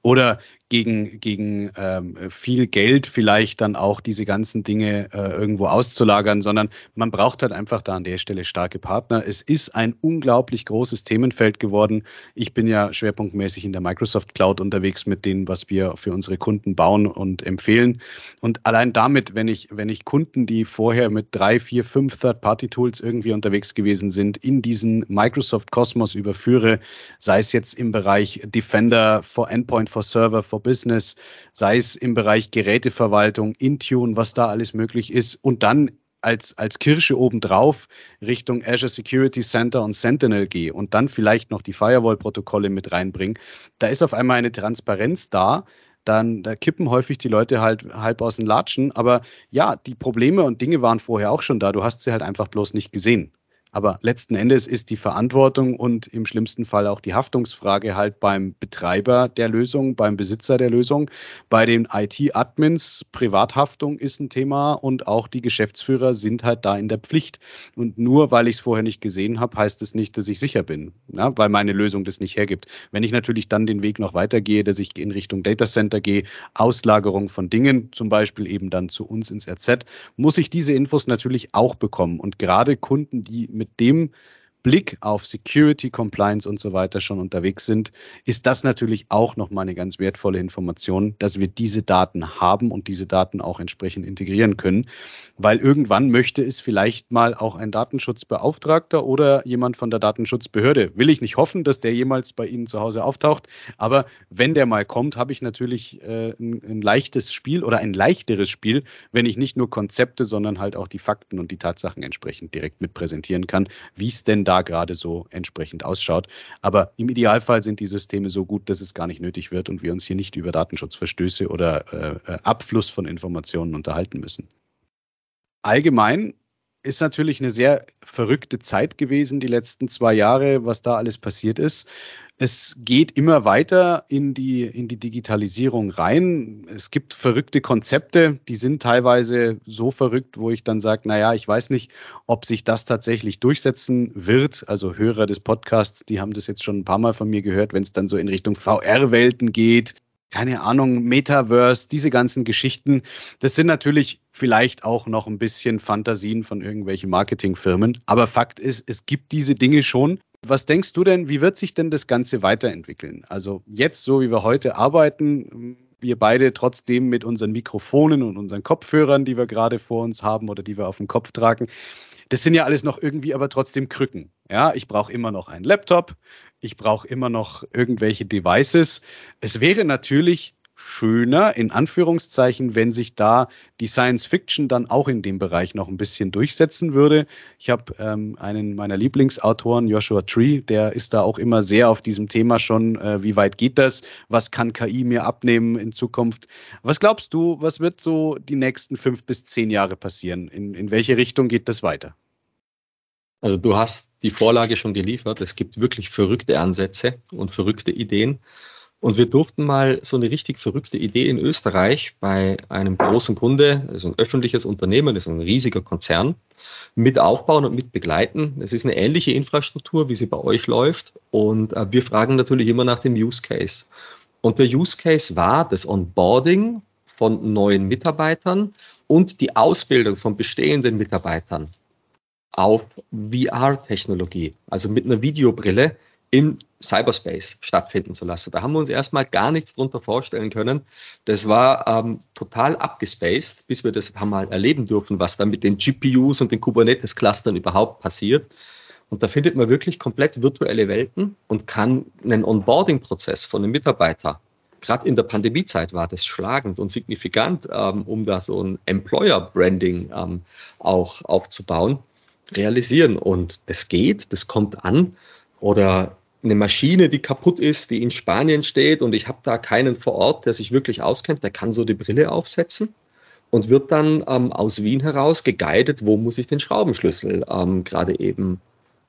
oder gegen, gegen ähm, viel Geld vielleicht dann auch diese ganzen Dinge äh, irgendwo auszulagern, sondern man braucht halt einfach da an der Stelle starke Partner. Es ist ein unglaublich großes Themenfeld geworden. Ich bin ja schwerpunktmäßig in der Microsoft Cloud unterwegs mit dem, was wir für unsere Kunden bauen und empfehlen. Und allein damit, wenn ich, wenn ich Kunden, die vorher mit drei, vier, fünf Third-Party-Tools irgendwie unterwegs gewesen sind, in diesen Microsoft Cosmos überführe, sei es jetzt im Bereich Defender for Endpoint, for Server, for Business, sei es im Bereich Geräteverwaltung, Intune, was da alles möglich ist und dann als, als Kirsche obendrauf Richtung Azure Security Center und Sentinel gehe und dann vielleicht noch die Firewall-Protokolle mit reinbringe, da ist auf einmal eine Transparenz da, dann da kippen häufig die Leute halt halb aus den Latschen. Aber ja, die Probleme und Dinge waren vorher auch schon da. Du hast sie halt einfach bloß nicht gesehen. Aber letzten Endes ist die Verantwortung und im schlimmsten Fall auch die Haftungsfrage halt beim Betreiber der Lösung, beim Besitzer der Lösung. Bei den IT-Admins, Privathaftung ist ein Thema und auch die Geschäftsführer sind halt da in der Pflicht. Und nur weil ich es vorher nicht gesehen habe, heißt es nicht, dass ich sicher bin, ja, weil meine Lösung das nicht hergibt. Wenn ich natürlich dann den Weg noch weitergehe, dass ich in Richtung Data Center gehe, Auslagerung von Dingen, zum Beispiel eben dann zu uns ins RZ, muss ich diese Infos natürlich auch bekommen. Und gerade Kunden, die mit mit dem Blick auf Security, Compliance und so weiter schon unterwegs sind, ist das natürlich auch nochmal eine ganz wertvolle Information, dass wir diese Daten haben und diese Daten auch entsprechend integrieren können. Weil irgendwann möchte es vielleicht mal auch ein Datenschutzbeauftragter oder jemand von der Datenschutzbehörde. Will ich nicht hoffen, dass der jemals bei Ihnen zu Hause auftaucht. Aber wenn der mal kommt, habe ich natürlich äh, ein, ein leichtes Spiel oder ein leichteres Spiel, wenn ich nicht nur Konzepte, sondern halt auch die Fakten und die Tatsachen entsprechend direkt mit präsentieren kann, wie es denn da da gerade so entsprechend ausschaut. Aber im Idealfall sind die Systeme so gut, dass es gar nicht nötig wird und wir uns hier nicht über Datenschutzverstöße oder äh, äh Abfluss von Informationen unterhalten müssen. Allgemein ist natürlich eine sehr verrückte Zeit gewesen, die letzten zwei Jahre, was da alles passiert ist. Es geht immer weiter in die, in die Digitalisierung rein. Es gibt verrückte Konzepte, die sind teilweise so verrückt, wo ich dann sage, naja, ich weiß nicht, ob sich das tatsächlich durchsetzen wird. Also Hörer des Podcasts, die haben das jetzt schon ein paar Mal von mir gehört, wenn es dann so in Richtung VR-Welten geht, keine Ahnung, Metaverse, diese ganzen Geschichten, das sind natürlich vielleicht auch noch ein bisschen Fantasien von irgendwelchen Marketingfirmen. Aber Fakt ist, es gibt diese Dinge schon. Was denkst du denn, wie wird sich denn das Ganze weiterentwickeln? Also jetzt, so wie wir heute arbeiten, wir beide trotzdem mit unseren Mikrofonen und unseren Kopfhörern, die wir gerade vor uns haben oder die wir auf dem Kopf tragen, das sind ja alles noch irgendwie aber trotzdem Krücken. Ja, ich brauche immer noch einen Laptop, ich brauche immer noch irgendwelche Devices. Es wäre natürlich schöner, in Anführungszeichen, wenn sich da die Science Fiction dann auch in dem Bereich noch ein bisschen durchsetzen würde. Ich habe ähm, einen meiner Lieblingsautoren, Joshua Tree, der ist da auch immer sehr auf diesem Thema schon, äh, wie weit geht das, was kann KI mir abnehmen in Zukunft. Was glaubst du, was wird so die nächsten fünf bis zehn Jahre passieren? In, in welche Richtung geht das weiter? Also du hast die Vorlage schon geliefert. Es gibt wirklich verrückte Ansätze und verrückte Ideen. Und wir durften mal so eine richtig verrückte Idee in Österreich bei einem großen Kunde, also ein öffentliches Unternehmen, ist ein riesiger Konzern, mit aufbauen und mit begleiten. Es ist eine ähnliche Infrastruktur, wie sie bei euch läuft. Und äh, wir fragen natürlich immer nach dem Use Case. Und der Use Case war das Onboarding von neuen Mitarbeitern und die Ausbildung von bestehenden Mitarbeitern auf VR-Technologie, also mit einer Videobrille im Cyberspace stattfinden zu lassen. Da haben wir uns erstmal gar nichts drunter vorstellen können. Das war ähm, total abgespaced, bis wir das haben mal erleben dürfen, was da mit den GPUs und den Kubernetes-Clustern überhaupt passiert. Und da findet man wirklich komplett virtuelle Welten und kann einen Onboarding-Prozess von einem Mitarbeiter, gerade in der Pandemiezeit war das schlagend und signifikant, ähm, um da so ein Employer-Branding ähm, auch aufzubauen realisieren. Und das geht, das kommt an. Oder eine Maschine, die kaputt ist, die in Spanien steht und ich habe da keinen vor Ort, der sich wirklich auskennt, der kann so die Brille aufsetzen und wird dann ähm, aus Wien heraus geguidet, wo muss ich den Schraubenschlüssel ähm, gerade eben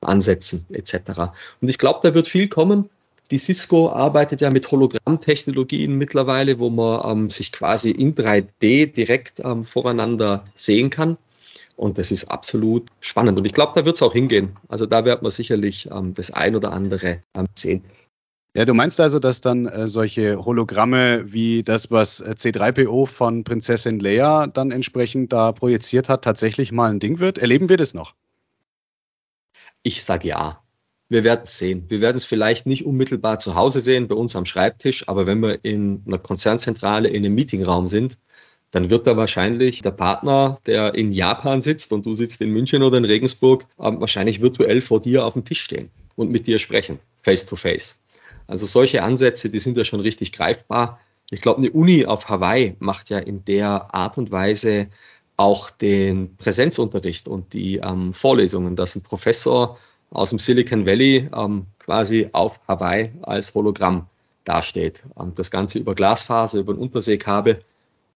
ansetzen etc. Und ich glaube, da wird viel kommen. Die Cisco arbeitet ja mit Hologrammtechnologien mittlerweile, wo man ähm, sich quasi in 3D direkt ähm, voreinander sehen kann. Und das ist absolut spannend. Und ich glaube, da wird es auch hingehen. Also da wird man sicherlich ähm, das ein oder andere ähm, sehen. Ja, du meinst also, dass dann äh, solche Hologramme wie das, was äh, C3PO von Prinzessin Leia dann entsprechend da projiziert hat, tatsächlich mal ein Ding wird? Erleben wir das noch? Ich sage ja. Wir werden es sehen. Wir werden es vielleicht nicht unmittelbar zu Hause sehen, bei uns am Schreibtisch, aber wenn wir in einer Konzernzentrale in einem Meetingraum sind, dann wird da wahrscheinlich der Partner, der in Japan sitzt und du sitzt in München oder in Regensburg, ähm, wahrscheinlich virtuell vor dir auf dem Tisch stehen und mit dir sprechen, face to face. Also solche Ansätze, die sind ja schon richtig greifbar. Ich glaube, eine Uni auf Hawaii macht ja in der Art und Weise auch den Präsenzunterricht und die ähm, Vorlesungen, dass ein Professor aus dem Silicon Valley ähm, quasi auf Hawaii als Hologramm dasteht. Ähm, das Ganze über Glasfaser, über ein Unterseekabel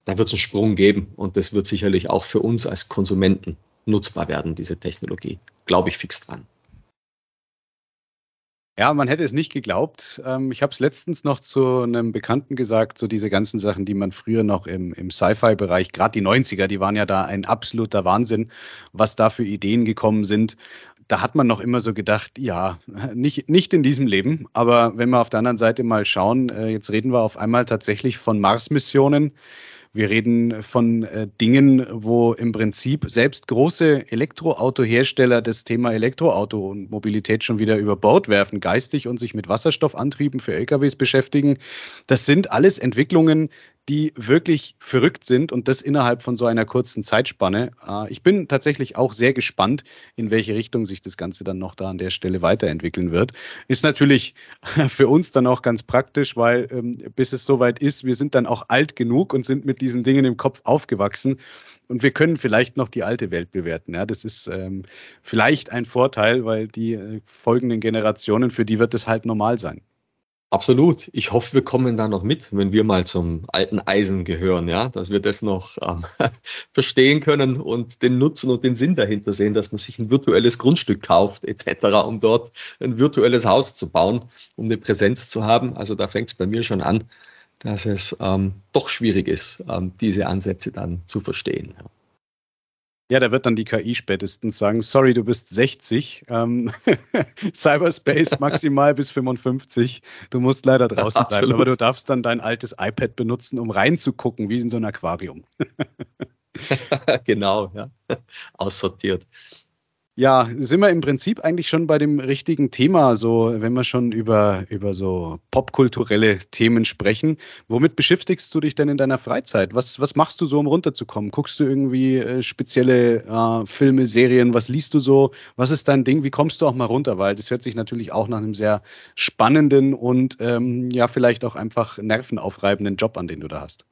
da wird es einen Sprung geben und das wird sicherlich auch für uns als Konsumenten nutzbar werden, diese Technologie. Glaube ich fix dran. Ja, man hätte es nicht geglaubt. Ähm, ich habe es letztens noch zu einem Bekannten gesagt, so diese ganzen Sachen, die man früher noch im, im Sci-Fi-Bereich, gerade die 90er, die waren ja da ein absoluter Wahnsinn, was da für Ideen gekommen sind. Da hat man noch immer so gedacht, ja, nicht, nicht in diesem Leben. Aber wenn wir auf der anderen Seite mal schauen, äh, jetzt reden wir auf einmal tatsächlich von Mars-Missionen. Wir reden von äh, Dingen, wo im Prinzip selbst große Elektroautohersteller das Thema Elektroauto und Mobilität schon wieder über Bord werfen, geistig und sich mit Wasserstoffantrieben für LKWs beschäftigen. Das sind alles Entwicklungen, die wirklich verrückt sind und das innerhalb von so einer kurzen Zeitspanne. Äh, ich bin tatsächlich auch sehr gespannt, in welche Richtung sich das Ganze dann noch da an der Stelle weiterentwickeln wird. Ist natürlich für uns dann auch ganz praktisch, weil ähm, bis es soweit ist, wir sind dann auch alt genug und sind mit diesen Dingen im Kopf aufgewachsen und wir können vielleicht noch die alte Welt bewerten. Ja, das ist ähm, vielleicht ein Vorteil, weil die äh, folgenden Generationen, für die wird es halt normal sein. Absolut. Ich hoffe, wir kommen da noch mit, wenn wir mal zum alten Eisen gehören, ja, dass wir das noch ähm, verstehen können und den Nutzen und den Sinn dahinter sehen, dass man sich ein virtuelles Grundstück kauft, etc., um dort ein virtuelles Haus zu bauen, um eine Präsenz zu haben. Also da fängt es bei mir schon an, dass es ähm, doch schwierig ist, ähm, diese Ansätze dann zu verstehen. Ja. Ja, da wird dann die KI spätestens sagen, sorry, du bist 60, ähm, Cyberspace maximal bis 55, du musst leider draußen bleiben, aber du darfst dann dein altes iPad benutzen, um reinzugucken, wie in so ein Aquarium. genau, ja, aussortiert. Ja, sind wir im Prinzip eigentlich schon bei dem richtigen Thema, so wenn wir schon über, über so popkulturelle Themen sprechen. Womit beschäftigst du dich denn in deiner Freizeit? Was, was machst du so, um runterzukommen? Guckst du irgendwie äh, spezielle äh, Filme, Serien? Was liest du so? Was ist dein Ding? Wie kommst du auch mal runter? Weil das hört sich natürlich auch nach einem sehr spannenden und ähm, ja, vielleicht auch einfach nervenaufreibenden Job an, den du da hast.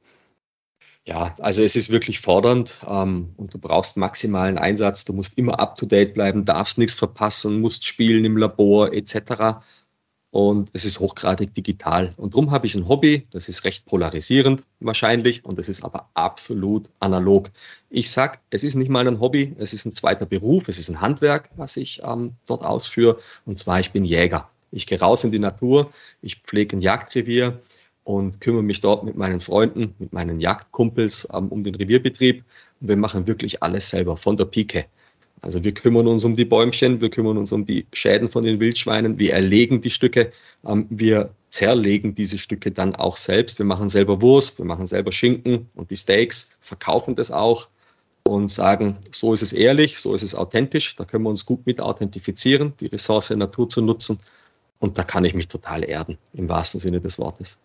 Ja, also es ist wirklich fordernd ähm, und du brauchst maximalen Einsatz. Du musst immer up-to-date bleiben, darfst nichts verpassen, musst spielen im Labor etc. Und es ist hochgradig digital. Und darum habe ich ein Hobby, das ist recht polarisierend wahrscheinlich und es ist aber absolut analog. Ich sage, es ist nicht mal ein Hobby, es ist ein zweiter Beruf, es ist ein Handwerk, was ich ähm, dort ausführe. Und zwar, ich bin Jäger. Ich gehe raus in die Natur, ich pflege ein Jagdrevier, und kümmere mich dort mit meinen Freunden, mit meinen Jagdkumpels ähm, um den Revierbetrieb. Und wir machen wirklich alles selber von der Pike. Also wir kümmern uns um die Bäumchen, wir kümmern uns um die Schäden von den Wildschweinen, wir erlegen die Stücke, ähm, wir zerlegen diese Stücke dann auch selbst. Wir machen selber Wurst, wir machen selber Schinken und die Steaks, verkaufen das auch und sagen, so ist es ehrlich, so ist es authentisch, da können wir uns gut mit authentifizieren, die Ressource Natur zu nutzen. Und da kann ich mich total erden, im wahrsten Sinne des Wortes.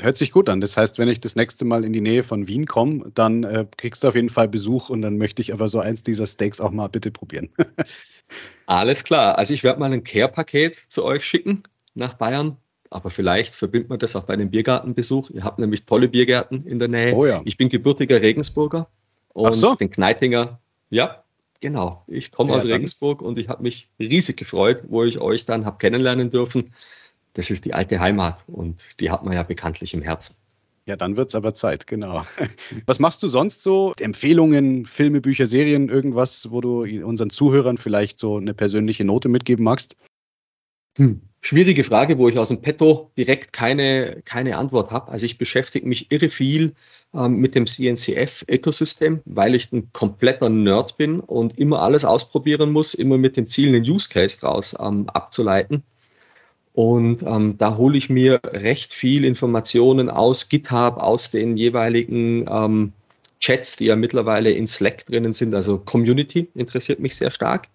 Hört sich gut an. Das heißt, wenn ich das nächste Mal in die Nähe von Wien komme, dann äh, kriegst du auf jeden Fall Besuch und dann möchte ich aber so eins dieser Steaks auch mal bitte probieren. Alles klar. Also ich werde mal ein Care-Paket zu euch schicken nach Bayern. Aber vielleicht verbindet man das auch bei einem Biergartenbesuch. Ihr habt nämlich tolle Biergärten in der Nähe. Oh ja. Ich bin gebürtiger Regensburger und so. den Kneitinger, ja, genau. Ich komme ja, aus Regensburg und ich habe mich riesig gefreut, wo ich euch dann habe kennenlernen dürfen das ist die alte Heimat und die hat man ja bekanntlich im Herzen. Ja, dann wird es aber Zeit, genau. Was machst du sonst so? Empfehlungen, Filme, Bücher, Serien, irgendwas, wo du unseren Zuhörern vielleicht so eine persönliche Note mitgeben magst? Hm. Schwierige Frage, wo ich aus dem Petto direkt keine, keine Antwort habe. Also ich beschäftige mich irre viel ähm, mit dem CNCF-Ökosystem, weil ich ein kompletter Nerd bin und immer alles ausprobieren muss, immer mit dem Ziel, einen Use Case draus ähm, abzuleiten. Und ähm, da hole ich mir recht viel Informationen aus GitHub, aus den jeweiligen ähm, Chats, die ja mittlerweile in Slack drinnen sind. Also Community interessiert mich sehr stark.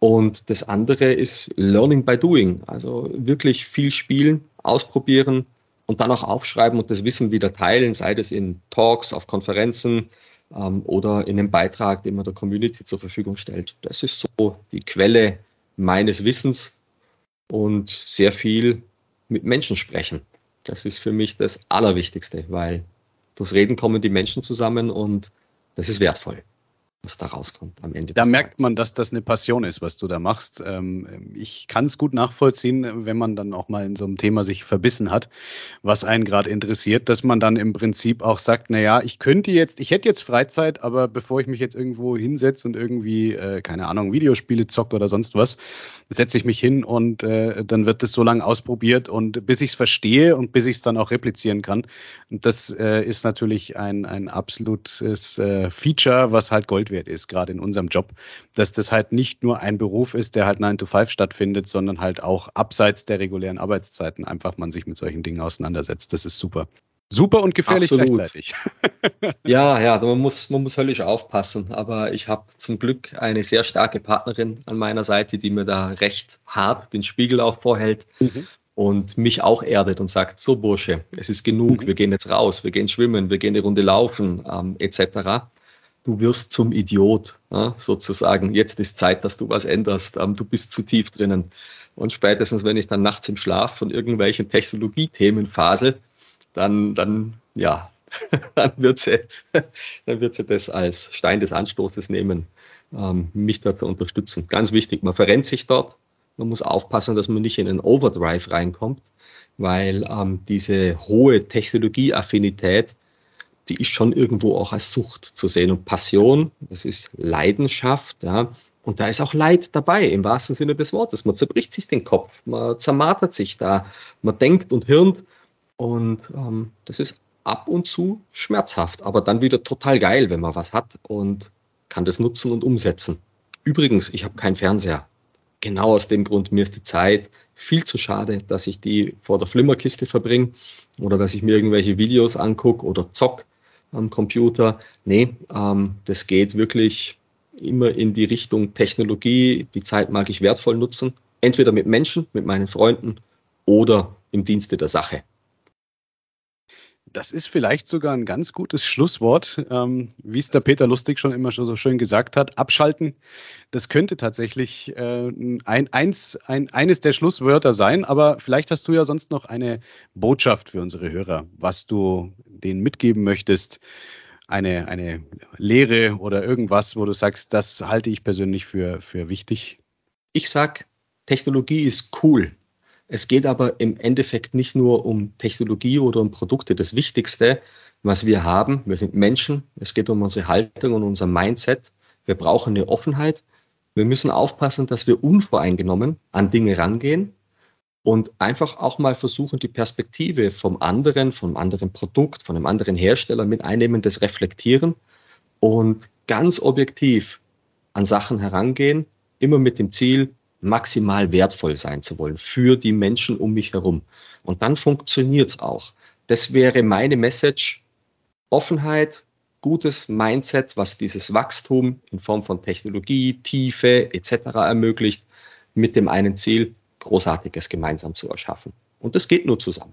Und das andere ist Learning by Doing. Also wirklich viel spielen, ausprobieren und dann auch aufschreiben und das Wissen wieder teilen, sei das in Talks, auf Konferenzen ähm, oder in einem Beitrag, den man der Community zur Verfügung stellt. Das ist so die Quelle meines Wissens und sehr viel mit Menschen sprechen. Das ist für mich das Allerwichtigste, weil durchs Reden kommen die Menschen zusammen und das ist wertvoll was da rauskommt am Ende. Da merkt Tages. man, dass das eine Passion ist, was du da machst. Ähm, ich kann es gut nachvollziehen, wenn man dann auch mal in so einem Thema sich verbissen hat, was einen gerade interessiert, dass man dann im Prinzip auch sagt, naja, ich könnte jetzt, ich hätte jetzt Freizeit, aber bevor ich mich jetzt irgendwo hinsetze und irgendwie, äh, keine Ahnung, Videospiele zocke oder sonst was, setze ich mich hin und äh, dann wird das so lange ausprobiert und bis ich es verstehe und bis ich es dann auch replizieren kann. Und das äh, ist natürlich ein, ein absolutes Feature, was halt Gold wert ist, gerade in unserem Job, dass das halt nicht nur ein Beruf ist, der halt 9 to 5 stattfindet, sondern halt auch abseits der regulären Arbeitszeiten einfach man sich mit solchen Dingen auseinandersetzt. Das ist super. Super und gefährlich Absolut. gleichzeitig. ja, ja, man muss, man muss höllisch aufpassen. Aber ich habe zum Glück eine sehr starke Partnerin an meiner Seite, die mir da recht hart den Spiegel auch vorhält. Mhm und mich auch erdet und sagt, so Bursche, es ist genug, mhm. wir gehen jetzt raus, wir gehen schwimmen, wir gehen eine Runde laufen, ähm, etc du wirst zum Idiot, ja, sozusagen. Jetzt ist Zeit, dass du was änderst. Ähm, du bist zu tief drinnen. Und spätestens, wenn ich dann nachts im Schlaf von irgendwelchen Technologiethemen fasel, dann, dann, ja, dann wird sie, dann wird sie das als Stein des Anstoßes nehmen, ähm, mich da zu unterstützen. Ganz wichtig, man verrennt sich dort. Man muss aufpassen, dass man nicht in einen Overdrive reinkommt, weil ähm, diese hohe Technologieaffinität die ist schon irgendwo auch als Sucht zu sehen. Und Passion, das ist Leidenschaft, ja. Und da ist auch Leid dabei, im wahrsten Sinne des Wortes. Man zerbricht sich den Kopf, man zermartert sich da, man denkt und hirnt. Und ähm, das ist ab und zu schmerzhaft, aber dann wieder total geil, wenn man was hat und kann das nutzen und umsetzen. Übrigens, ich habe keinen Fernseher. Genau aus dem Grund, mir ist die Zeit viel zu schade, dass ich die vor der Flimmerkiste verbringe oder dass ich mir irgendwelche Videos angucke oder zock am Computer. Nee, ähm, das geht wirklich immer in die Richtung Technologie. Die Zeit mag ich wertvoll nutzen. Entweder mit Menschen, mit meinen Freunden oder im Dienste der Sache. Das ist vielleicht sogar ein ganz gutes Schlusswort, ähm, wie es der Peter Lustig schon immer schon so schön gesagt hat. Abschalten, das könnte tatsächlich äh, ein, eins, ein, eines der Schlusswörter sein, aber vielleicht hast du ja sonst noch eine Botschaft für unsere Hörer, was du denen mitgeben möchtest, eine, eine Lehre oder irgendwas, wo du sagst, das halte ich persönlich für, für wichtig. Ich sag, Technologie ist cool. Es geht aber im Endeffekt nicht nur um Technologie oder um Produkte. Das Wichtigste, was wir haben, wir sind Menschen, es geht um unsere Haltung und unser Mindset. Wir brauchen eine Offenheit. Wir müssen aufpassen, dass wir unvoreingenommen an Dinge rangehen und einfach auch mal versuchen, die Perspektive vom anderen, vom anderen Produkt, von einem anderen Hersteller mit einnehmen, das reflektieren und ganz objektiv an Sachen herangehen, immer mit dem Ziel, maximal wertvoll sein zu wollen für die Menschen um mich herum. Und dann funktioniert es auch. Das wäre meine Message. Offenheit, gutes Mindset, was dieses Wachstum in Form von Technologie, Tiefe etc. ermöglicht, mit dem einen Ziel, Großartiges gemeinsam zu erschaffen. Und das geht nur zusammen.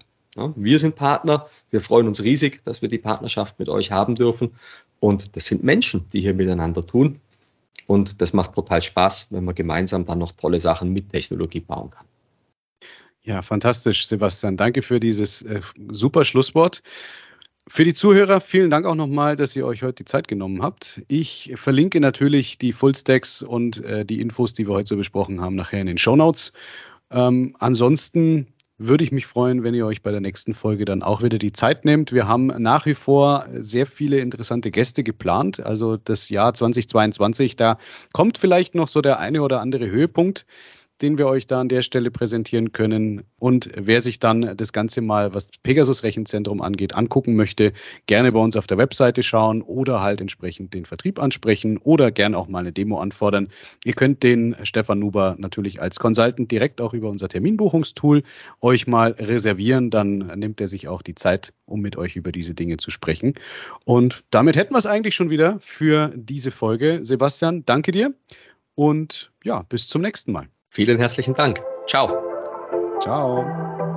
wir sind Partner, wir freuen uns riesig, dass wir die Partnerschaft mit euch haben dürfen. Und das sind Menschen, die hier miteinander tun. Und das macht total Spaß, wenn man gemeinsam dann noch tolle Sachen mit Technologie bauen kann. Ja, fantastisch, Sebastian. Danke für dieses äh, super Schlusswort. Für die Zuhörer, vielen Dank auch nochmal, dass ihr euch heute die Zeit genommen habt. Ich verlinke natürlich die Fullstacks und äh, die Infos, die wir heute so besprochen haben, nachher in den Show Notes. Ähm, ansonsten würde ich mich freuen, wenn ihr euch bei der nächsten Folge dann auch wieder die Zeit nehmt. Wir haben nach wie vor sehr viele interessante Gäste geplant. Also das Jahr 2022, da kommt vielleicht noch so der eine oder andere Höhepunkt den wir euch da an der Stelle präsentieren können. Und wer sich dann das Ganze mal, was Pegasus Rechenzentrum angeht, angucken möchte, gerne bei uns auf der Webseite schauen oder halt entsprechend den Vertrieb ansprechen oder gerne auch mal eine Demo anfordern. Ihr könnt den Stefan Nuber natürlich als Consultant direkt auch über unser Terminbuchungstool euch mal reservieren. Dann nimmt er sich auch die Zeit, um mit euch über diese Dinge zu sprechen. Und damit hätten wir es eigentlich schon wieder für diese Folge. Sebastian, danke dir und ja, bis zum nächsten Mal. Vielen herzlichen Dank. Ciao. Ciao.